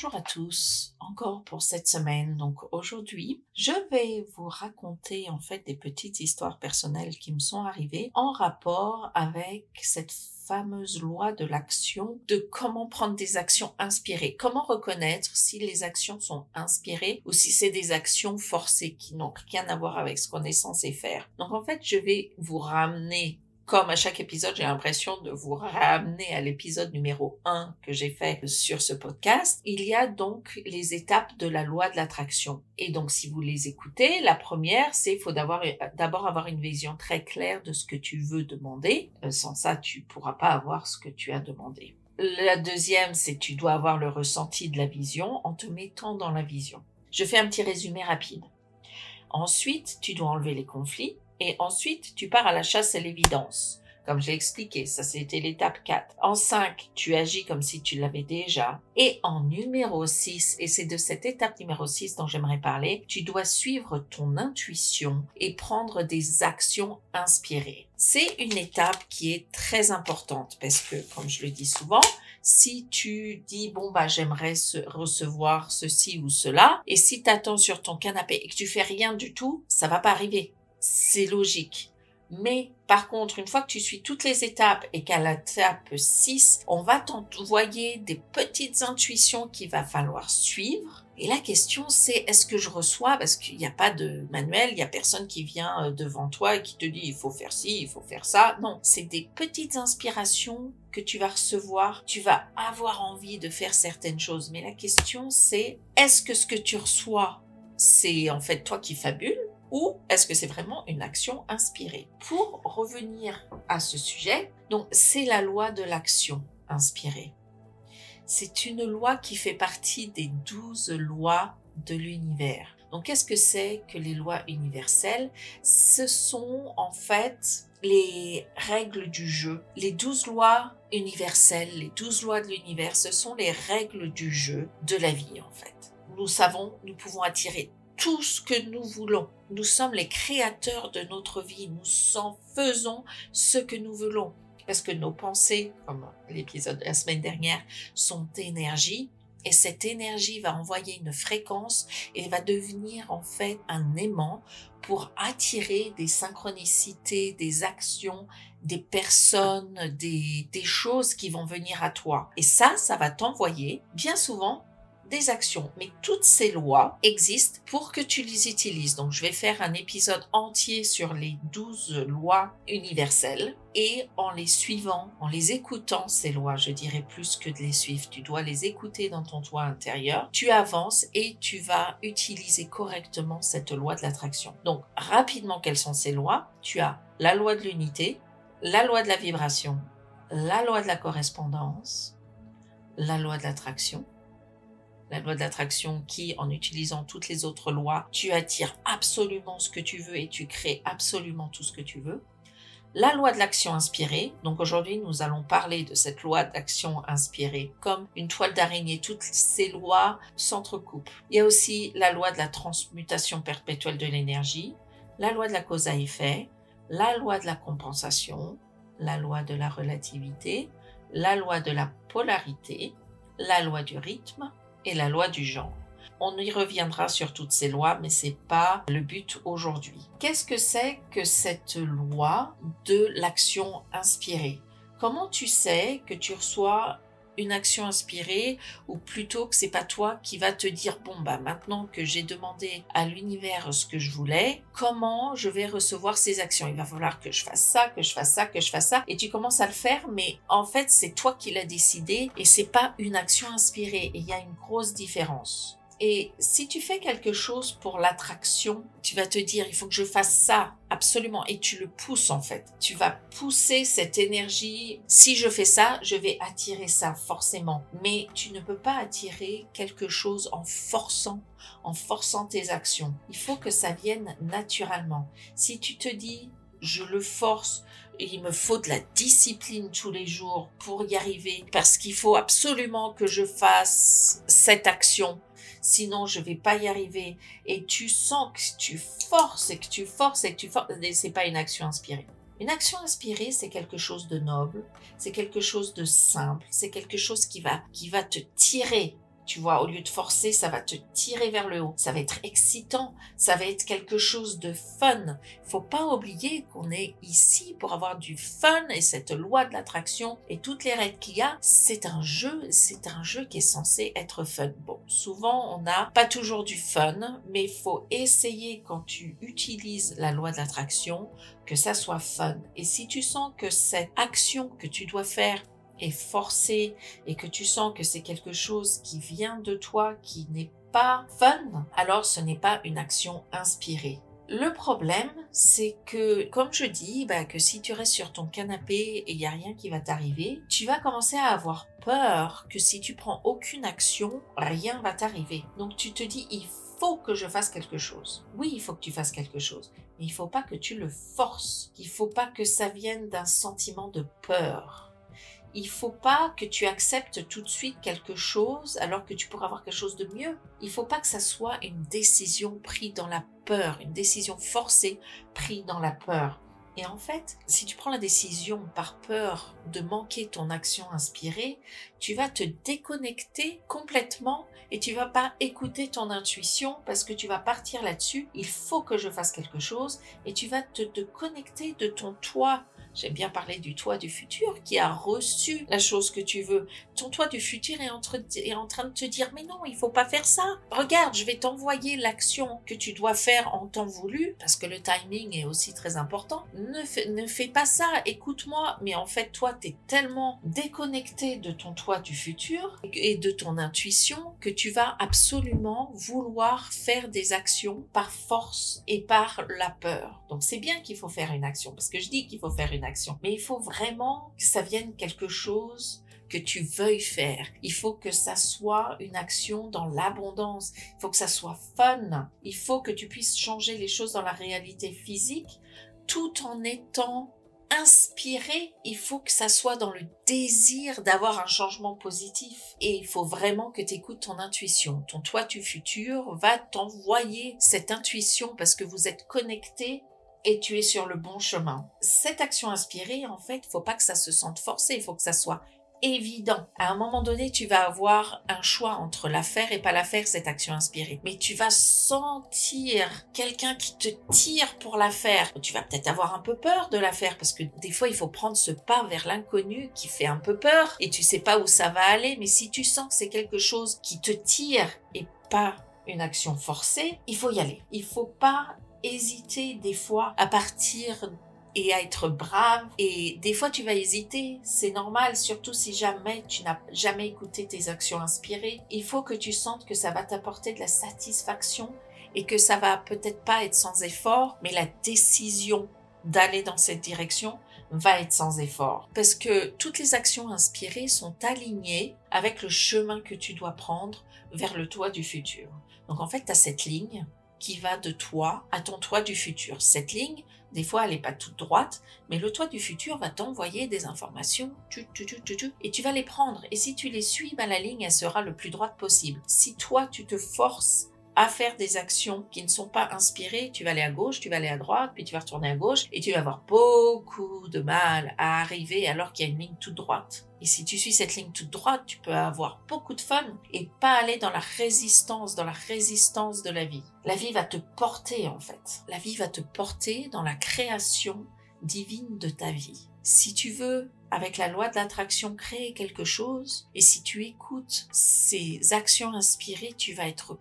bonjour à tous, encore pour cette semaine. Donc aujourd'hui, je vais vous raconter en fait des petites histoires personnelles qui me sont arrivées en rapport avec cette fameuse loi de l'action, de comment prendre des actions inspirées, comment reconnaître si les actions sont inspirées ou si c'est des actions forcées qui n'ont rien à voir avec ce qu'on est censé faire. Donc en fait, je vais vous ramener comme à chaque épisode, j'ai l'impression de vous ramener à l'épisode numéro 1 que j'ai fait sur ce podcast. Il y a donc les étapes de la loi de l'attraction. Et donc, si vous les écoutez, la première, c'est il faut d'abord avoir une vision très claire de ce que tu veux demander. Euh, sans ça, tu pourras pas avoir ce que tu as demandé. La deuxième, c'est tu dois avoir le ressenti de la vision en te mettant dans la vision. Je fais un petit résumé rapide. Ensuite, tu dois enlever les conflits et ensuite tu pars à la chasse à l'évidence. Comme j'ai expliqué, ça c'était l'étape 4. En 5, tu agis comme si tu l'avais déjà. Et en numéro 6, et c'est de cette étape numéro 6 dont j'aimerais parler, tu dois suivre ton intuition et prendre des actions inspirées. C'est une étape qui est très importante parce que, comme je le dis souvent, si tu dis bon bah j'aimerais recevoir ceci ou cela et si tu attends sur ton canapé et que tu fais rien du tout, ça va pas arriver c'est logique. Mais par contre, une fois que tu suis toutes les étapes et qu'à l'étape 6, on va t'envoyer des petites intuitions qu'il va falloir suivre. Et la question, c'est est-ce que je reçois, parce qu'il n'y a pas de manuel, il n'y a personne qui vient euh, devant toi et qui te dit il faut faire ci, il faut faire ça. Non, c'est des petites inspirations que tu vas recevoir. Tu vas avoir envie de faire certaines choses. Mais la question, c'est est-ce que ce que tu reçois, c'est en fait toi qui fabules ou est-ce que c'est vraiment une action inspirée? Pour revenir à ce sujet, donc c'est la loi de l'action inspirée. C'est une loi qui fait partie des douze lois de l'univers. Donc qu'est-ce que c'est que les lois universelles? Ce sont en fait les règles du jeu. Les douze lois universelles, les douze lois de l'univers, ce sont les règles du jeu de la vie en fait. Nous savons, nous pouvons attirer tout ce que nous voulons. Nous sommes les créateurs de notre vie. Nous en faisons ce que nous voulons. Parce que nos pensées, comme l'épisode de la semaine dernière, sont énergie. Et cette énergie va envoyer une fréquence et va devenir en fait un aimant pour attirer des synchronicités, des actions, des personnes, des, des choses qui vont venir à toi. Et ça, ça va t'envoyer bien souvent des actions. Mais toutes ces lois existent pour que tu les utilises. Donc je vais faire un épisode entier sur les douze lois universelles et en les suivant, en les écoutant, ces lois, je dirais plus que de les suivre, tu dois les écouter dans ton toit intérieur, tu avances et tu vas utiliser correctement cette loi de l'attraction. Donc rapidement, quelles sont ces lois? Tu as la loi de l'unité, la loi de la vibration, la loi de la correspondance, la loi de l'attraction, la loi de l'attraction qui, en utilisant toutes les autres lois, tu attires absolument ce que tu veux et tu crées absolument tout ce que tu veux. La loi de l'action inspirée. Donc aujourd'hui, nous allons parler de cette loi d'action inspirée comme une toile d'araignée. Toutes ces lois s'entrecoupent. Il y a aussi la loi de la transmutation perpétuelle de l'énergie, la loi de la cause à effet, la loi de la compensation, la loi de la relativité, la loi de la polarité, la loi du rythme, et la loi du genre. On y reviendra sur toutes ces lois, mais c'est pas le but aujourd'hui. Qu'est-ce que c'est que cette loi de l'action inspirée? Comment tu sais que tu reçois une action inspirée ou plutôt que c'est pas toi qui va te dire bon bah maintenant que j'ai demandé à l'univers ce que je voulais, comment je vais recevoir ces actions? Il va falloir que je fasse ça, que je fasse ça, que je fasse ça. Et tu commences à le faire mais en fait c'est toi qui l'as décidé et c'est pas une action inspirée. Et il y a une grosse différence. Et si tu fais quelque chose pour l'attraction, tu vas te dire, il faut que je fasse ça, absolument. Et tu le pousses en fait. Tu vas pousser cette énergie. Si je fais ça, je vais attirer ça, forcément. Mais tu ne peux pas attirer quelque chose en forçant, en forçant tes actions. Il faut que ça vienne naturellement. Si tu te dis, je le force, il me faut de la discipline tous les jours pour y arriver parce qu'il faut absolument que je fasse cette action sinon je vais pas y arriver. Et tu sens que tu forces et que tu forces et que tu forces, c'est pas une action inspirée. Une action inspirée, c'est quelque chose de noble, c'est quelque chose de simple, c'est quelque chose qui va, qui va te tirer Tu vois, au lieu de forcer, ça va te tirer vers le haut. Ça va être excitant. Ça va être quelque chose de fun. Faut pas oublier qu'on est ici pour avoir du fun et cette loi de l'attraction et toutes les règles qu'il y a, c'est un jeu, c'est un jeu qui est censé être fun. Bon, souvent on n'a pas toujours du fun, mais faut essayer quand tu utilises la loi de l'attraction que ça soit fun. Et si tu sens que cette action que tu dois faire est forcé et que tu sens que c'est quelque chose qui vient de toi, qui n'est pas fun, alors ce n'est pas une action inspirée. Le problème, c'est que, comme je dis, bah, que si tu restes sur ton canapé et il n'y a rien qui va t'arriver, tu vas commencer à avoir peur que si tu prends aucune action, rien va t'arriver. Donc tu te dis, il faut que je fasse quelque chose. Oui, il faut que tu fasses quelque chose, mais il faut pas que tu le forces. Il faut pas que ça vienne d'un sentiment de peur il faut pas que tu acceptes tout de suite quelque chose alors que tu pourras avoir quelque chose de mieux. Il faut pas que ça soit une décision prise dans la peur, une décision forcée prise dans la peur. Et en fait, si tu prends la décision par peur de manquer ton action inspirée, tu vas te déconnecter complètement et tu vas pas écouter ton intuition parce que tu vas partir là-dessus. Il faut que je fasse quelque chose et tu vas te, te connecter de ton toi J'aime bien parler du toi du futur qui a reçu la chose que tu veux. Ton toi du futur est en, train de te dire mais non, il faut pas faire ça. Regarde, je vais t'envoyer l'action que tu dois faire en temps voulu parce que le timing est aussi très important. Ne, ne fais pas ça, écoute-moi. Mais en fait, toi, tu es tellement déconnecté de ton toi du futur et de ton intuition que tu vas absolument vouloir faire des actions par force et par la peur. Donc c'est bien qu'il faut faire une action parce que je dis qu'il faut faire une action. Mais il faut vraiment que ça vienne quelque chose que tu veuilles faire. Il faut que ça soit une action dans l'abondance. Il faut que ça soit fun. Il faut que tu puisses changer les choses dans la réalité physique tout en étant inspiré. Il faut que ça soit dans le désir d'avoir un changement positif. Et il faut vraiment que tu écoutes ton intuition. Ton toi du futur va t'envoyer cette intuition parce que vous êtes connecté et tu es sur le bon chemin. Cette action inspirée, en fait, faut pas que ça se sente forcé, il faut que ça soit évident. À un moment donné, tu vas avoir un choix entre la faire et pas la faire, cette action inspirée. Mais tu vas sentir quelqu'un qui te tire pour la faire. Tu vas peut-être avoir un peu peur de la faire parce que des fois, il faut prendre ce pas vers l'inconnu qui fait un peu peur et tu sais pas où ça va aller. Mais si tu sens que c'est quelque chose qui te tire et pas une action forcée, il faut y aller. Il faut pas hésiter des fois à partir et à être brave. Et des fois, tu vas hésiter. C'est normal, surtout si jamais tu n'as jamais écouté tes actions inspirées. Il faut que tu sentes que ça va t'apporter de la satisfaction et que ça va peut-être pas être sans effort, mais la décision d'aller dans cette direction va être sans effort. Parce que toutes les actions inspirées sont alignées avec le chemin que tu dois prendre vers le toit du futur. Donc en fait, tu as cette ligne qui va de toi à ton toit du futur. Cette ligne, des fois, elle n'est pas toute droite, mais le toit du futur va t'envoyer des informations, et tu vas les prendre. Et si tu les suis, ben, la ligne, elle sera le plus droite possible. Si toi, tu te forces à faire des actions qui ne sont pas inspirées, tu vas aller à gauche, tu vas aller à droite, puis tu vas retourner à gauche, et tu vas avoir beaucoup de mal à arriver alors qu'il y a une ligne toute droite. Et si tu suis cette ligne toute droite, tu peux avoir beaucoup de fun et pas aller dans la résistance, dans la résistance de la vie. La vie va te porter en fait. La vie va te porter dans la création divine de ta vie. Si tu veux, avec la loi de l'attraction, créer quelque chose, et si tu écoutes ces actions inspirées, tu vas être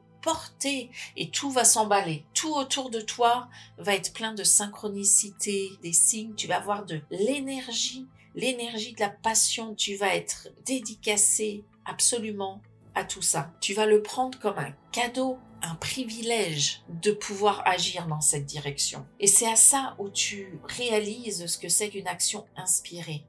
et tout va s'emballer. Tout autour de toi va être plein de synchronicité, des signes, tu vas avoir de l'énergie, l'énergie de la passion, tu vas être dédicacé absolument à tout ça. Tu vas le prendre comme un cadeau, un privilège de pouvoir agir dans cette direction. Et c'est à ça où tu réalises ce que c'est qu'une action inspirée.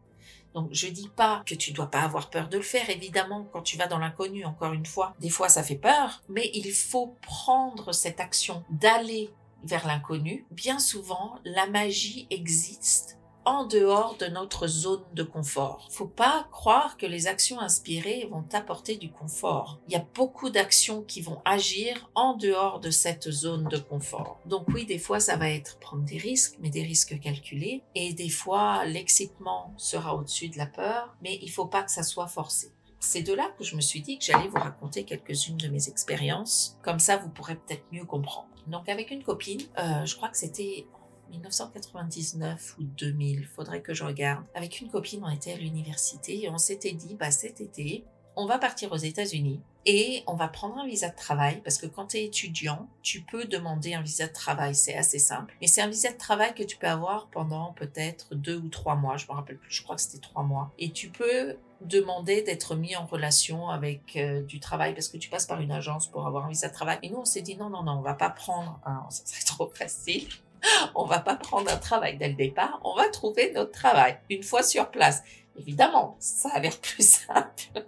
Donc je dis pas que tu dois pas avoir peur de le faire, évidemment, quand tu vas dans l'inconnu, encore une fois, des fois ça fait peur, mais il faut prendre cette action d'aller vers l'inconnu. Bien souvent, la magie existe en dehors de notre zone de confort. Faut pas croire que les actions inspirées vont t'apporter du confort. Il y a beaucoup d'actions qui vont agir en dehors de cette zone de confort. Donc oui, des fois ça va être prendre des risques, mais des risques calculés. Et des fois l'excitement sera au-dessus de la peur, mais il faut pas que ça soit forcé. c'est de là que je me suis dit que j'allais vous raconter quelques-unes de mes expériences. Comme ça, vous pourrez peut-être mieux comprendre. Donc, avec une copine, euh, je crois que c'était 1999 ou 2000, faudrait que je regarde. Avec une copine, on était à l'université et on s'était dit, bah, cet été, on va partir aux États-Unis et on va prendre un visa de travail parce que quand tu es étudiant, tu peux demander un visa de travail, c'est assez simple. Et c'est un visa de travail que tu peux avoir pendant peut-être deux ou trois mois, je me rappelle plus, je crois que c'était trois mois. Et tu peux demander d'être mis en relation avec euh, du travail parce que tu passes par une agence pour avoir un visa de travail. Et nous, on s'est dit non, non, non, on va pas prendre un, ça serait trop facile. On va pas prendre un travail dès le départ, on va trouver notre travail une fois sur place. Évidemment, ça a l'air plus simple.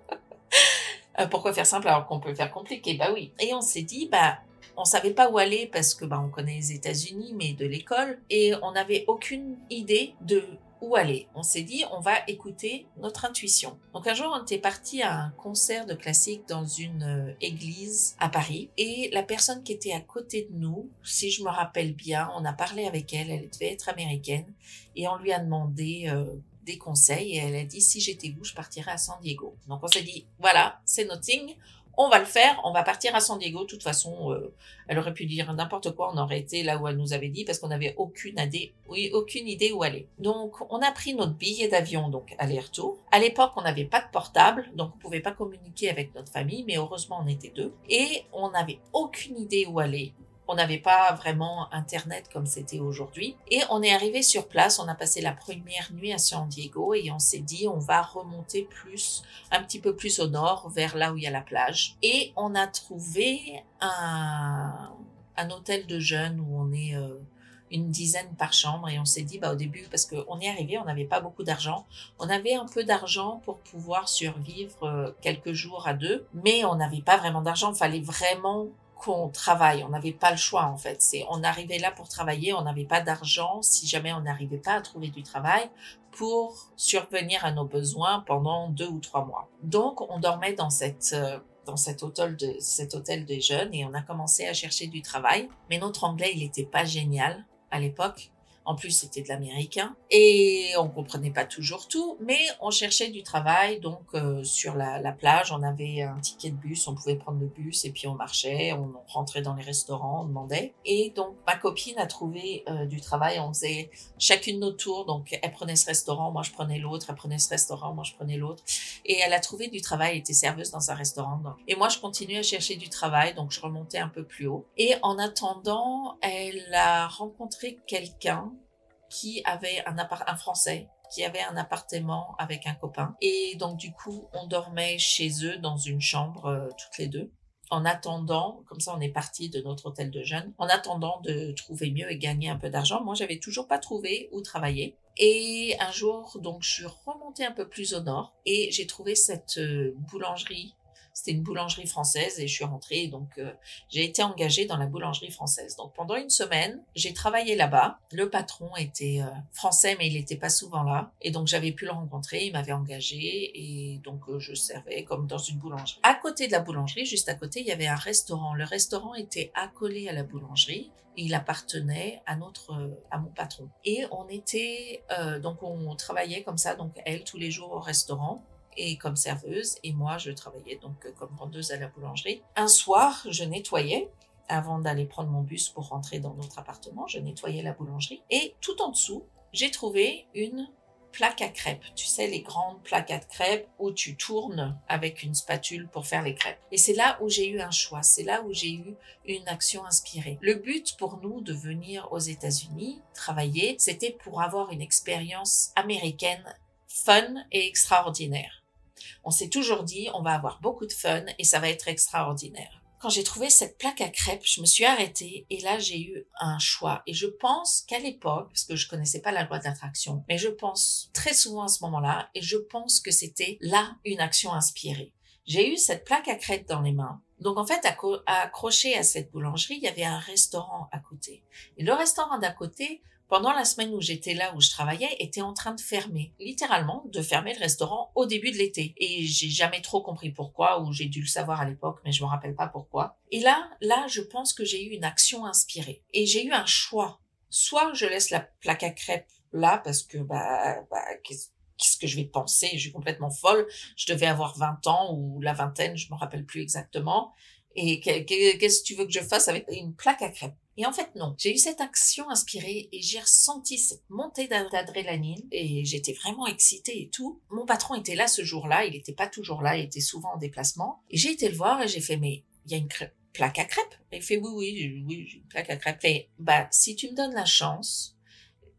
Euh, pourquoi faire simple alors qu'on peut faire compliqué? Bah oui. Et on s'est dit, bah on savait pas où aller parce que bah on connaît les États-Unis, mais de l'école, et on n'avait aucune idée de où aller. On s'est dit, on va écouter notre intuition. Donc un jour, on était parti à un concert de classique dans une euh, église à Paris, et la personne qui était à côté de nous, si je me rappelle bien, on a parlé avec elle, elle devait être américaine, et on lui a demandé euh, des conseils et elle a dit si j'étais vous, je partirais à San Diego. Donc on s'est dit voilà, c'est notre signe, on va le faire, on va partir à San Diego. De toute façon, euh, elle aurait pu dire n'importe quoi, on aurait été là où elle nous avait dit parce qu'on n'avait aucune idée, aucune idée où aller. Donc on a pris notre billet d'avion donc aller-retour. À l'époque, on n'avait pas de portable, donc on pouvait pas communiquer avec notre famille, mais heureusement on était deux et on n'avait aucune idée où aller. On n'avait pas vraiment Internet comme c'était aujourd'hui. Et on est arrivé sur place, on a passé la première nuit à San Diego et on s'est dit on va remonter plus, un petit peu plus au nord, vers là où il y a la plage. Et on a trouvé un, un hôtel de jeunes où on est... Euh, une dizaine par chambre et on s'est dit bah au début parce qu'on est arrivé on n'avait pas beaucoup d'argent on avait un peu d'argent pour pouvoir survivre euh, quelques jours à deux mais on n'avait pas vraiment d'argent fallait vraiment qu'on travaille. On n'avait pas le choix en fait. C'est on arrivait là pour travailler, on n'avait pas d'argent si jamais on n'arrivait pas à trouver du travail pour survenir à nos besoins pendant deux ou trois mois. Donc on dormait dans cette euh, dans cet hôtel de cet hôtel des jeunes et on a commencé à chercher du travail. Mais notre anglais il n'était pas génial à l'époque. En plus, c'était de l'américain et on comprenait pas toujours tout, mais on cherchait du travail. Donc, euh, sur la, la, plage, on avait un ticket de bus, on pouvait prendre le bus et puis on marchait, on rentrait dans les restaurants, on demandait. Et donc, ma copine a trouvé euh, du travail. On faisait chacune notre tour. Donc, elle prenait ce restaurant, moi je prenais l'autre. Elle prenait ce restaurant, moi je prenais l'autre. Et elle a trouvé du travail. Elle était serveuse dans un restaurant. Et moi, je continuais à chercher du travail. Donc, je remontais un peu plus haut. Et en attendant, elle a rencontré quelqu'un qui avait un Français qui avait un appartement avec un copain. Et donc du coup, on dormait chez eux dans une chambre euh, toutes les deux. En attendant, comme ça on est parti de notre hôtel de jeunes, en attendant de trouver mieux et gagner un peu d'argent. Moi, j'avais toujours pas trouvé où travailler. Et un jour, donc, je suis remontée un peu plus au nord et j'ai trouvé cette euh, boulangerie c'était une boulangerie française et je suis rentrée. Donc, euh, j'ai été engagée dans la boulangerie française. Donc, pendant une semaine, j'ai travaillé là-bas. Le patron était euh, français, mais il n'était pas souvent là. Et donc, j'avais pu le rencontrer. Il m'avait engagée et donc, euh, je servais comme dans une boulangerie. À côté de la boulangerie, juste à côté, il y avait un restaurant. Le restaurant était accolé à la boulangerie et il appartenait à notre à mon patron et on était donc on travaillait comme ça donc elle tous les jours au restaurant et comme serveuse et moi je travaillais donc euh, comme vendeuse à la boulangerie. Un soir, je nettoyais avant d'aller prendre mon bus pour rentrer dans notre appartement, je nettoyais la boulangerie et tout en dessous, j'ai trouvé une plaque à crêpes. Tu sais, les grandes plaques à crêpes où tu tournes avec une spatule pour faire les crêpes. Et c'est là où j'ai eu un choix. C'est là où j'ai eu une action inspirée. Le but pour nous de venir aux États-Unis travailler, c'était pour avoir une expérience américaine fun et extraordinaire on s'est toujours dit, on va avoir beaucoup de fun et ça va être extraordinaire. Quand j'ai trouvé cette plaque à crêpes, je me suis arrêtée et là j'ai eu un choix. Et je pense qu'à l'époque, parce que je connaissais pas la loi d'attraction, mais je pense très souvent à ce moment-là et je pense que c'était là une action inspirée. J'ai eu cette plaque à crêpes dans les mains. Donc en fait, accroché à cette boulangerie, il y avait un restaurant à côté. Et le restaurant d'à côté pendant la semaine où j'étais là, où je travaillais, était en train de fermer, littéralement, de fermer le restaurant au début de l'été. Et j'ai jamais trop compris pourquoi, ou j'ai dû le savoir à l'époque, mais je me rappelle pas pourquoi. Et là, là, je pense que j'ai eu une action inspirée. Et j'ai eu un choix. Soit je laisse la plaque à crêpes là, parce que, bah, bah qu'est-ce que je vais penser? Je suis complètement folle. Je devais avoir 20 ans ou la vingtaine, je me rappelle plus exactement. Et qu'est-ce que tu veux que je fasse avec une plaque à crêpes? Et en fait, non. J'ai eu cette action inspirée et j'ai ressenti cette montée d'adrénaline et j'étais vraiment excitée et tout. Mon patron était là ce jour-là. Il n'était pas toujours là. Il était souvent en déplacement. Et j'ai été le voir et j'ai fait, mais il y a une plaque à crêpes. Il fait, oui, oui, oui, une plaque à crêpes. Et bah, si tu me donnes la chance,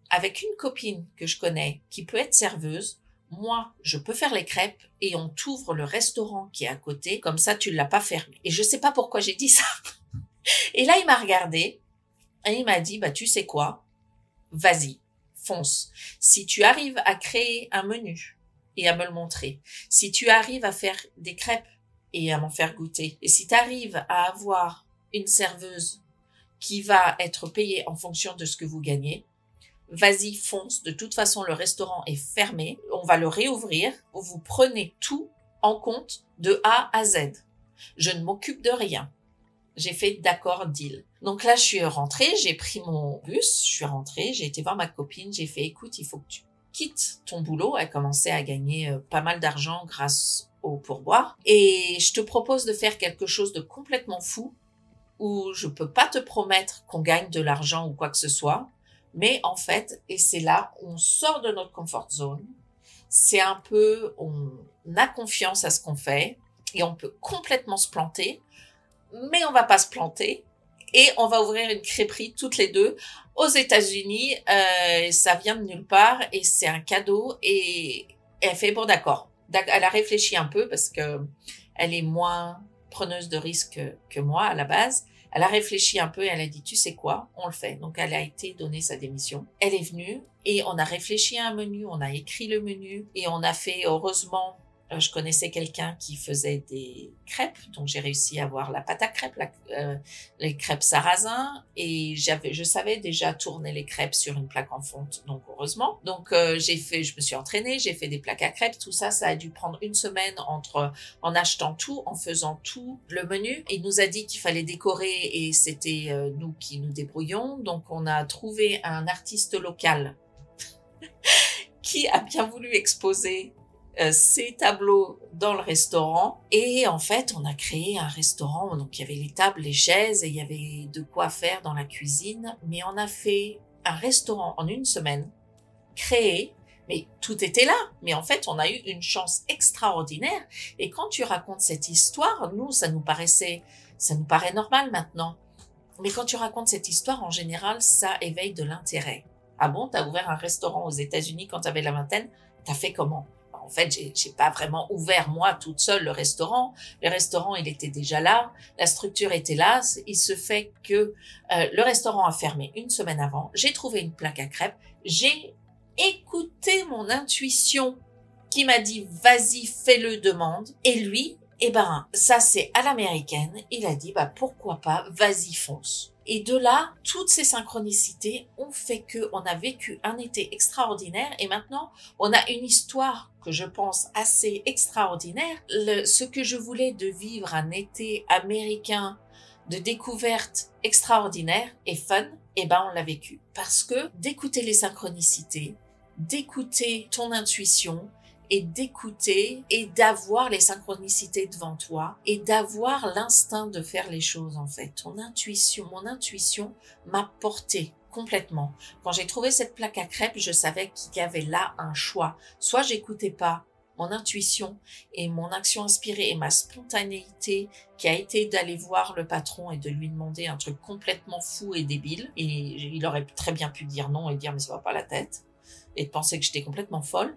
avec une copine que je connais qui peut être serveuse, moi, je peux faire les crêpes et on t'ouvre le restaurant qui est à côté, comme ça tu l'as pas fermé. Et je sais pas pourquoi j'ai dit ça. Et là, il m'a regardé et il m'a dit, bah, tu sais quoi? Vas-y, fonce. Si tu arrives à créer un menu et à me le montrer, si tu arrives à faire des crêpes et à m'en faire goûter, et si tu arrives à avoir une serveuse qui va être payée en fonction de ce que vous gagnez, vas-y, fonce. De toute façon, le restaurant est fermé. On va le réouvrir. Vous prenez tout en compte de A à Z. Je ne m'occupe de rien. J'ai fait d'accord deal. Donc là, je suis rentrée, j'ai pris mon bus, je suis rentrée, j'ai été voir ma copine, j'ai fait écoute, il faut que tu quittes ton boulot. Elle commençait à gagner euh, pas mal d'argent grâce au pourboire. Et je te propose de faire quelque chose de complètement fou où je peux pas te promettre qu'on gagne de l'argent ou quoi que ce soit. Mais en fait, et c'est là, on sort de notre comfort zone. C'est un peu, on a confiance à ce qu'on fait et on peut complètement se planter mais on va pas se planter et on va ouvrir une crêperie toutes les deux aux États-Unis. Euh, ça vient de nulle part et c'est un cadeau. Et elle fait bon, d'accord. Elle a réfléchi un peu parce que elle est moins preneuse de risques que moi à la base. Elle a réfléchi un peu et elle a dit, tu sais quoi, on le fait. Donc elle a été donner sa démission. Elle est venue et on a réfléchi à un menu, on a écrit le menu et on a fait, heureusement, je connaissais quelqu'un qui faisait des crêpes, donc j'ai réussi à avoir la pâte à crêpes, euh, les crêpes sarrasin, et j'avais, je savais déjà tourner les crêpes sur une plaque en fonte, donc heureusement. Donc euh, j'ai fait, je me suis entraînée, j'ai fait des plaques à crêpes, tout ça, ça a dû prendre une semaine entre en achetant tout, en faisant tout le menu. Il nous a dit qu'il fallait décorer et c'était nous qui nous débrouillons, donc on a trouvé un artiste local qui a bien voulu exposer euh, ces tableaux dans le restaurant. Et en fait on a créé un restaurant. Donc il y avait les tables les chaises et il y avait de quoi faire dans la cuisine. Mais on a fait un restaurant en une semaine créé. Mais tout était là. Mais en fait on a eu une chance extraordinaire. Et quand tu racontes cette histoire nous ça nous paraissait ça nous paraît normal maintenant. Mais quand tu racontes cette histoire en général ça éveille de l'intérêt. Ah bon t'as ouvert un restaurant aux États-Unis quand t'avais la vingtaine? T'as fait comment? En fait, j'ai pas vraiment ouvert moi toute seule le restaurant. Le restaurant, il était déjà là, la structure était là. Il se fait que euh, le restaurant a fermé une semaine avant. J'ai trouvé une plaque à crêpes. J'ai écouté mon intuition qui m'a dit vas-y, fais-le, demande. Et lui, eh ben, ça c'est à l'américaine. Il a dit bah pourquoi pas, vas-y, fonce. Et de là, toutes ces synchronicités ont fait que on a vécu un été extraordinaire et maintenant on a une histoire que je pense assez extraordinaire. ce que je voulais de vivre un été américain de découverte extraordinaire et fun, eh ben on l'a vécu. Parce que d'écouter les synchronicités, d'écouter ton intuition, et d'écouter et d'avoir les synchronicités devant toi et d'avoir l'instinct de faire les choses en fait. Ton intuition, mon intuition m'a porté complètement. Quand j'ai trouvé cette plaque à crêpes, je savais qu'il y avait là un choix. Soit j'écoutais pas mon intuition et mon action inspirée et ma spontanéité qui a été d'aller voir le patron et de lui demander un truc complètement fou et débile. Et il aurait très bien pu dire non et dire mais ça va pas la tête et de penser que j'étais complètement folle.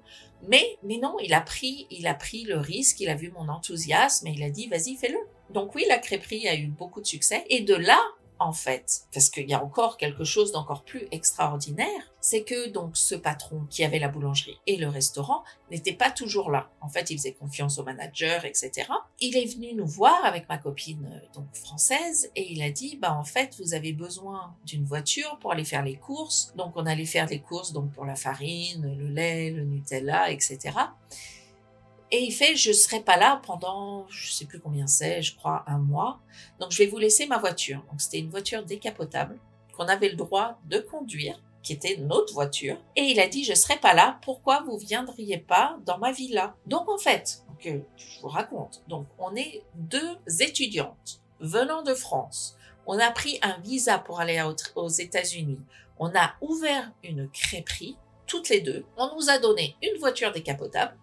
Mais, mais non, il a pris, il a pris le risque, il a vu mon enthousiasme et il a dit, vas-y, fais-le. Donc oui, la crêperie a eu beaucoup de succès. Et de là, en fait, parce qu'il y a encore quelque chose d'encore plus extraordinaire, c'est que donc ce patron qui avait la boulangerie et le restaurant n'était pas toujours là. En fait, il faisait confiance au manager, etc. Il est venu nous voir avec ma copine euh, donc française et il a dit bah en fait vous avez besoin d'une voiture pour aller faire les courses. Donc on allait faire les courses donc pour la farine, le lait, le Nutella, etc. Et il fait, je serai pas là pendant, je sais plus combien c'est, je crois un mois. Donc je vais vous laisser ma voiture. Donc c'était une voiture décapotable qu'on avait le droit de conduire. qui était notre voiture, et il a dit je serai pas là, pourquoi vous viendriez pas dans ma villa? Donc en fait, que je vous raconte, donc on est deux étudiantes venant de France. On a pris un visa pour aller aux États-Unis. On a ouvert une crêperie, toutes les deux. On nous a donné une voiture décapotable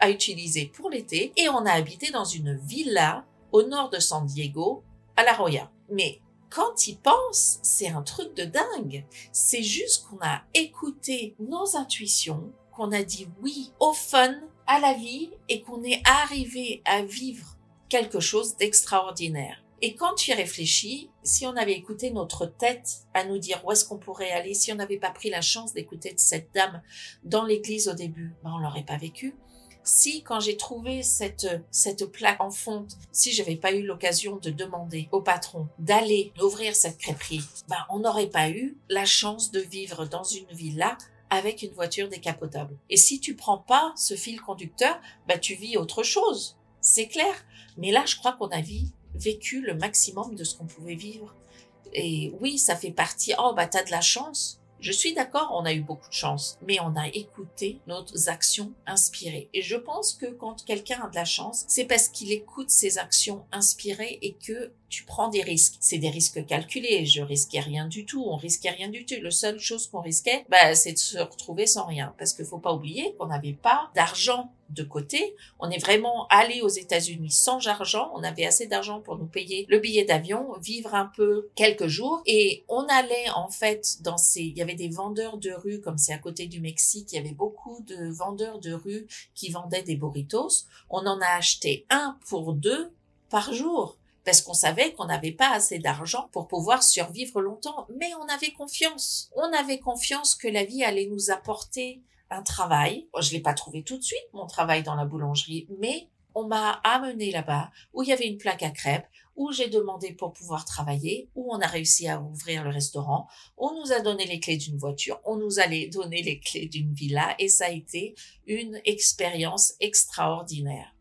à utiliser pour l'été et on a habité dans une villa au nord de San Diego, à La Roya. Mais quand il pense, c'est un truc de dingue. C'est juste qu'on a écouté nos intuitions, qu'on a dit oui au fun, à la vie et qu'on est arrivé à vivre quelque chose d'extraordinaire. Et quand tu y réfléchis, si on avait écouté notre tête à nous dire où est-ce qu'on pourrait aller, si on n'avait pas pris la chance d'écouter cette dame dans l'église au début, ben on l'aurait pas vécu. Si quand j'ai trouvé cette cette plaque en fonte, si j'avais pas eu l'occasion de demander au patron d'aller ouvrir cette crêperie, ben on n'aurait pas eu la chance de vivre dans une villa avec une voiture décapotable. Et si tu prends pas ce fil conducteur, ben tu vis autre chose. C'est clair. Mais là, je crois qu'on a vécu le maximum de ce qu'on pouvait vivre. Et oui, ça fait partie. Oh, bah, t'as de la chance. Je suis d'accord, on a eu beaucoup de chance, mais on a écouté nos actions inspirées. Et je pense que quand quelqu'un a de la chance, c'est parce qu'il écoute ses actions inspirées et que tu prends des risques. C'est des risques calculés. Je risquais rien du tout. On risquait rien du tout. La seule chose qu'on risquait, bah, c'est de se retrouver sans rien. Parce qu'il faut pas oublier qu'on n'avait pas d'argent de côté. On est vraiment allé aux États-Unis sans argent. On avait assez d'argent pour nous payer le billet d'avion, vivre un peu quelques jours. Et on allait, en fait, dans ces, il y avait des vendeurs de rue, comme c'est à côté du Mexique, il y avait beaucoup de vendeurs de rue qui vendaient des burritos. On en a acheté un pour deux par jour parce qu'on savait qu'on n'avait pas assez d'argent pour pouvoir survivre longtemps, mais on avait confiance. On avait confiance que la vie allait nous apporter un travail. Je l'ai pas trouvé tout de suite, mon travail dans la boulangerie, mais on m'a amené là-bas où il y avait une plaque à crêpes, où j'ai demandé pour pouvoir travailler, où on a réussi à ouvrir le restaurant. On nous a donné les clés d'une voiture, on nous allait donner les clés d'une villa et ça a été une expérience extraordinaire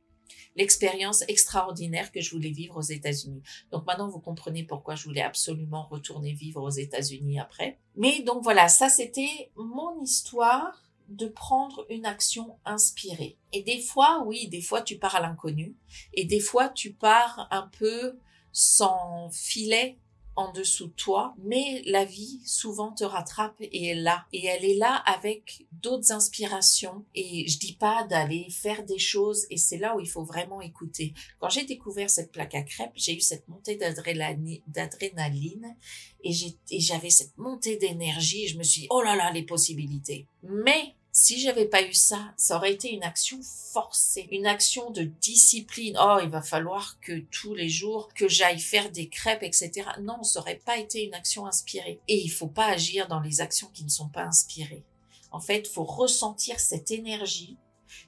l'expérience extraordinaire que je voulais vivre aux États-Unis. Donc maintenant, vous comprenez pourquoi je voulais absolument retourner vivre aux États-Unis après. Mais donc voilà, ça c'était mon histoire de prendre une action inspirée. Et des fois, oui, des fois tu pars à l'inconnu et des fois tu pars un peu sans filet en dessous de toi, mais la vie souvent te rattrape et est là. Et elle est là avec d'autres inspirations. Et je dis pas d'aller faire des choses et c'est là où il faut vraiment écouter. Quand j'ai découvert cette plaque à crêpes, j'ai eu cette montée d'adrénaline et j'avais cette montée d'énergie. Je me suis dit, oh là là, les possibilités. Mais si j'avais pas eu ça, ça aurait été une action forcée, une action de discipline. Oh, il va falloir que tous les jours que j'aille faire des crêpes, etc. Non, ça aurait pas été une action inspirée. Et il faut pas agir dans les actions qui ne sont pas inspirées. En fait, faut ressentir cette énergie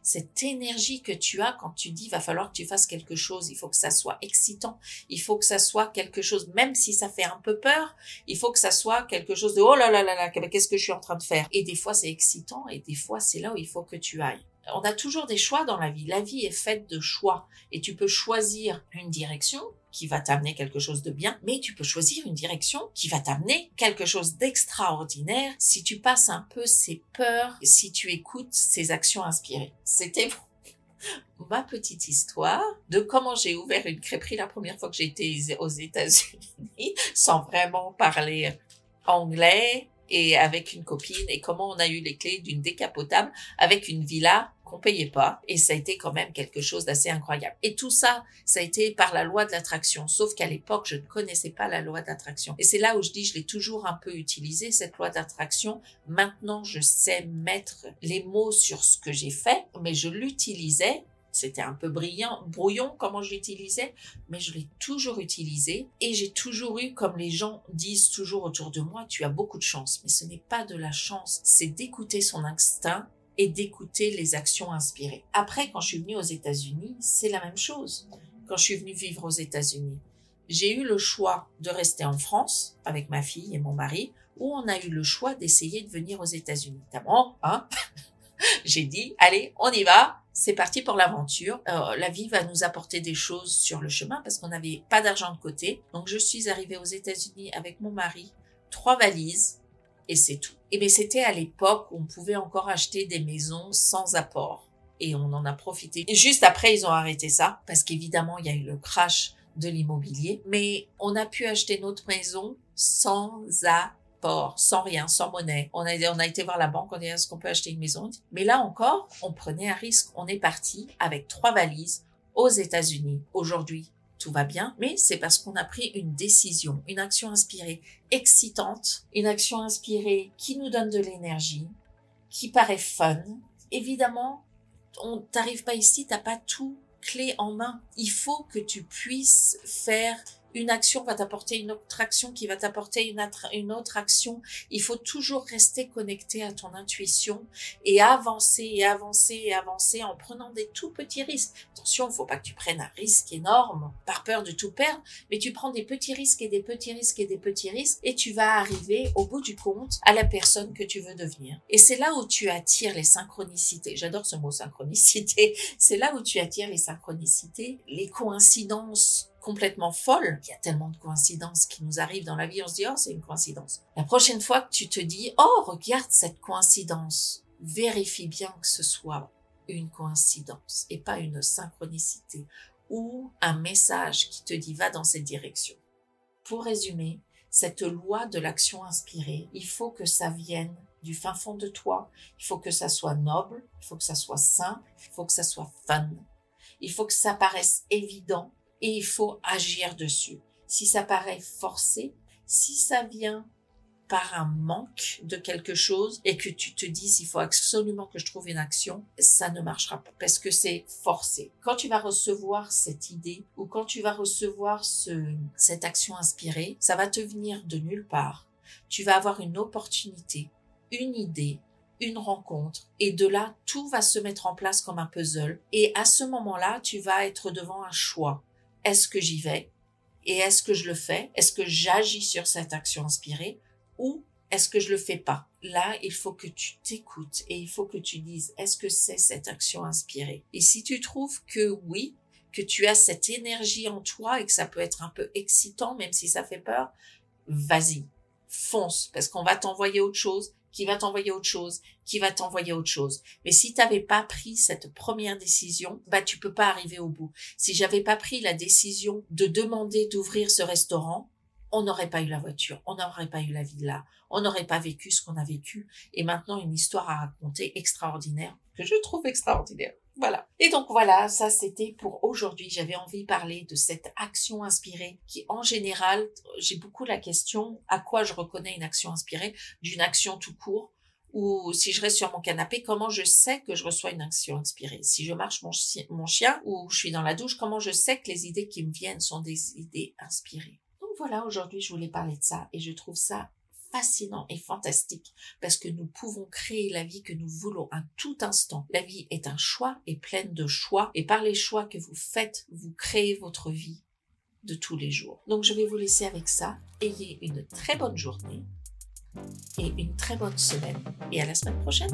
cette énergie que tu as quand tu dis va falloir que tu fasses quelque chose, il faut que ça soit excitant, il faut que ça soit quelque chose, même si ça fait un peu peur, il faut que ça soit quelque chose de oh là là là là, qu'est-ce que je suis en train de faire? Et des fois c'est excitant et des fois c'est là où il faut que tu ailles. On a toujours des choix dans la vie. La vie est faite de choix et tu peux choisir une direction qui va t'amener quelque chose de bien, mais tu peux choisir une direction qui va t'amener quelque chose d'extraordinaire si tu passes un peu ces peurs, si tu écoutes ces actions inspirées. C'était ma petite histoire de comment j'ai ouvert une crêperie la première fois que été aux États-Unis sans vraiment parler anglais et avec une copine et comment on a eu les clés d'une décapotable avec une villa qu'on payait pas et ça a été quand même quelque chose d'assez incroyable. Et tout ça, ça a été par la loi de l'attraction, sauf qu'à l'époque, je ne connaissais pas la loi d'attraction. Et c'est là où je dis, je l'ai toujours un peu utilisée, cette loi d'attraction. Maintenant, je sais mettre les mots sur ce que j'ai fait, mais je l'utilisais c'était un peu brillant, brouillon comment je l'utilisais, mais je l'ai toujours utilisé et j'ai toujours eu, comme les gens disent toujours autour de moi, tu as beaucoup de chance. Mais ce n'est pas de la chance, c'est d'écouter son instinct et d'écouter les actions inspirées. Après, quand je suis venue aux États-Unis, c'est la même chose. Quand je suis venue vivre aux États-Unis, j'ai eu le choix de rester en France avec ma fille et mon mari, ou on a eu le choix d'essayer de venir aux États-Unis. D'abord, hein j'ai dit, allez, on y va, c'est parti pour l'aventure. Euh, la vie va nous apporter des choses sur le chemin parce qu'on n'avait pas d'argent de côté. Donc je suis arrivée aux États-Unis avec mon mari, trois valises et c'est tout. Et mais c'était à l'époque où on pouvait encore acheter des maisons sans apport et on en a profité. Et juste après, ils ont arrêté ça parce qu'évidemment, il y a eu le crash de l'immobilier, mais on a pu acheter notre maison sans apport, sans rien, sans monnaie. On a, on a été voir la banque, on a dit est-ce qu'on peut acheter une maison? Mais là encore, on prenait un risque. On est parti avec trois valises aux États-Unis. Aujourd'hui, tout va bien, mais c'est parce qu'on a pris une décision, une action inspirée, excitante, une action inspirée qui nous donne de l'énergie, qui paraît fun. Évidemment, on t'arrive pas ici, t'as pas tout clé en main. Il faut que tu puisses faire une action va t'apporter une autre action qui va t'apporter une, autre action. Il faut toujours rester connecté à ton intuition et avancer et avancer et avancer en prenant des tout petits risques. Attention, il faut pas que tu prennes un risque énorme par peur de tout perdre, mais tu prends des petits risques et des petits risques et des petits risques et tu vas arriver au bout du compte à la personne que tu veux devenir. Et c'est là où tu attires les synchronicités. J'adore ce mot synchronicité. C'est là où tu attires les synchronicités, les coïncidences complètement folle. Il y a tellement de coïncidences qui nous arrivent dans la vie, on se dit, oh, c'est une coïncidence. La prochaine fois que tu te dis, oh, regarde cette coïncidence, vérifie bien que ce soit une coïncidence et pas une synchronicité ou un message qui te dit va dans cette direction. Pour résumer, cette loi de l'action inspirée, il faut que ça vienne du fin fond de toi, il faut que ça soit noble, il faut que ça soit simple, il faut que ça soit fun, il faut que ça paraisse évident et il faut agir dessus. Si ça paraît forcé, si ça vient par un manque de quelque chose et que tu te dis il faut absolument que je trouve une action, ça ne marchera pas parce que c'est forcé. Quand tu vas recevoir cette idée ou quand tu vas recevoir ce, cette action inspirée, ça va te venir de nulle part. Tu vas avoir une opportunité, une idée, une rencontre et de là tout va se mettre en place comme un puzzle et à ce moment-là tu vas être devant un choix est-ce que j'y vais et est-ce que je le fais? Est-ce que j'agis sur cette action inspirée ou est-ce que je le fais pas? Là, il faut que tu t'écoutes et il faut que tu dises est-ce que c'est cette action inspirée? Et si tu trouves que oui, que tu as cette énergie en toi et que ça peut être un peu excitant même si ça fait peur, vas-y, fonce parce qu'on va t'envoyer autre chose qui va t'envoyer autre chose, qui va t'envoyer autre chose. Mais si tu n'avais pas pris cette première décision, bah tu peux pas arriver au bout. Si j'avais pas pris la décision de demander d'ouvrir ce restaurant, on n'aurait pas eu la voiture, on n'aurait pas eu la villa, on n'aurait pas vécu ce qu'on a vécu. Et maintenant, une histoire à raconter extraordinaire, que je trouve extraordinaire. Voilà. Et donc voilà, ça c'était pour aujourd'hui. J'avais envie de parler de cette action inspirée qui en général, j'ai beaucoup la question à quoi je reconnais une action inspirée? D'une action tout court? Ou si je reste sur mon canapé, comment je sais que je reçois une action inspirée? Si je marche mon, mon chien ou je suis dans la douche, comment je sais que les idées qui me viennent sont des idées inspirées? Donc voilà, aujourd'hui je voulais parler de ça et je trouve ça fascinant et fantastique parce que nous pouvons créer la vie que nous voulons à tout instant. La vie est un choix et pleine de choix et par les choix que vous faites, vous créez votre vie de tous les jours. Donc je vais vous laisser avec ça. Ayez une très bonne journée et une très bonne semaine et à la semaine prochaine.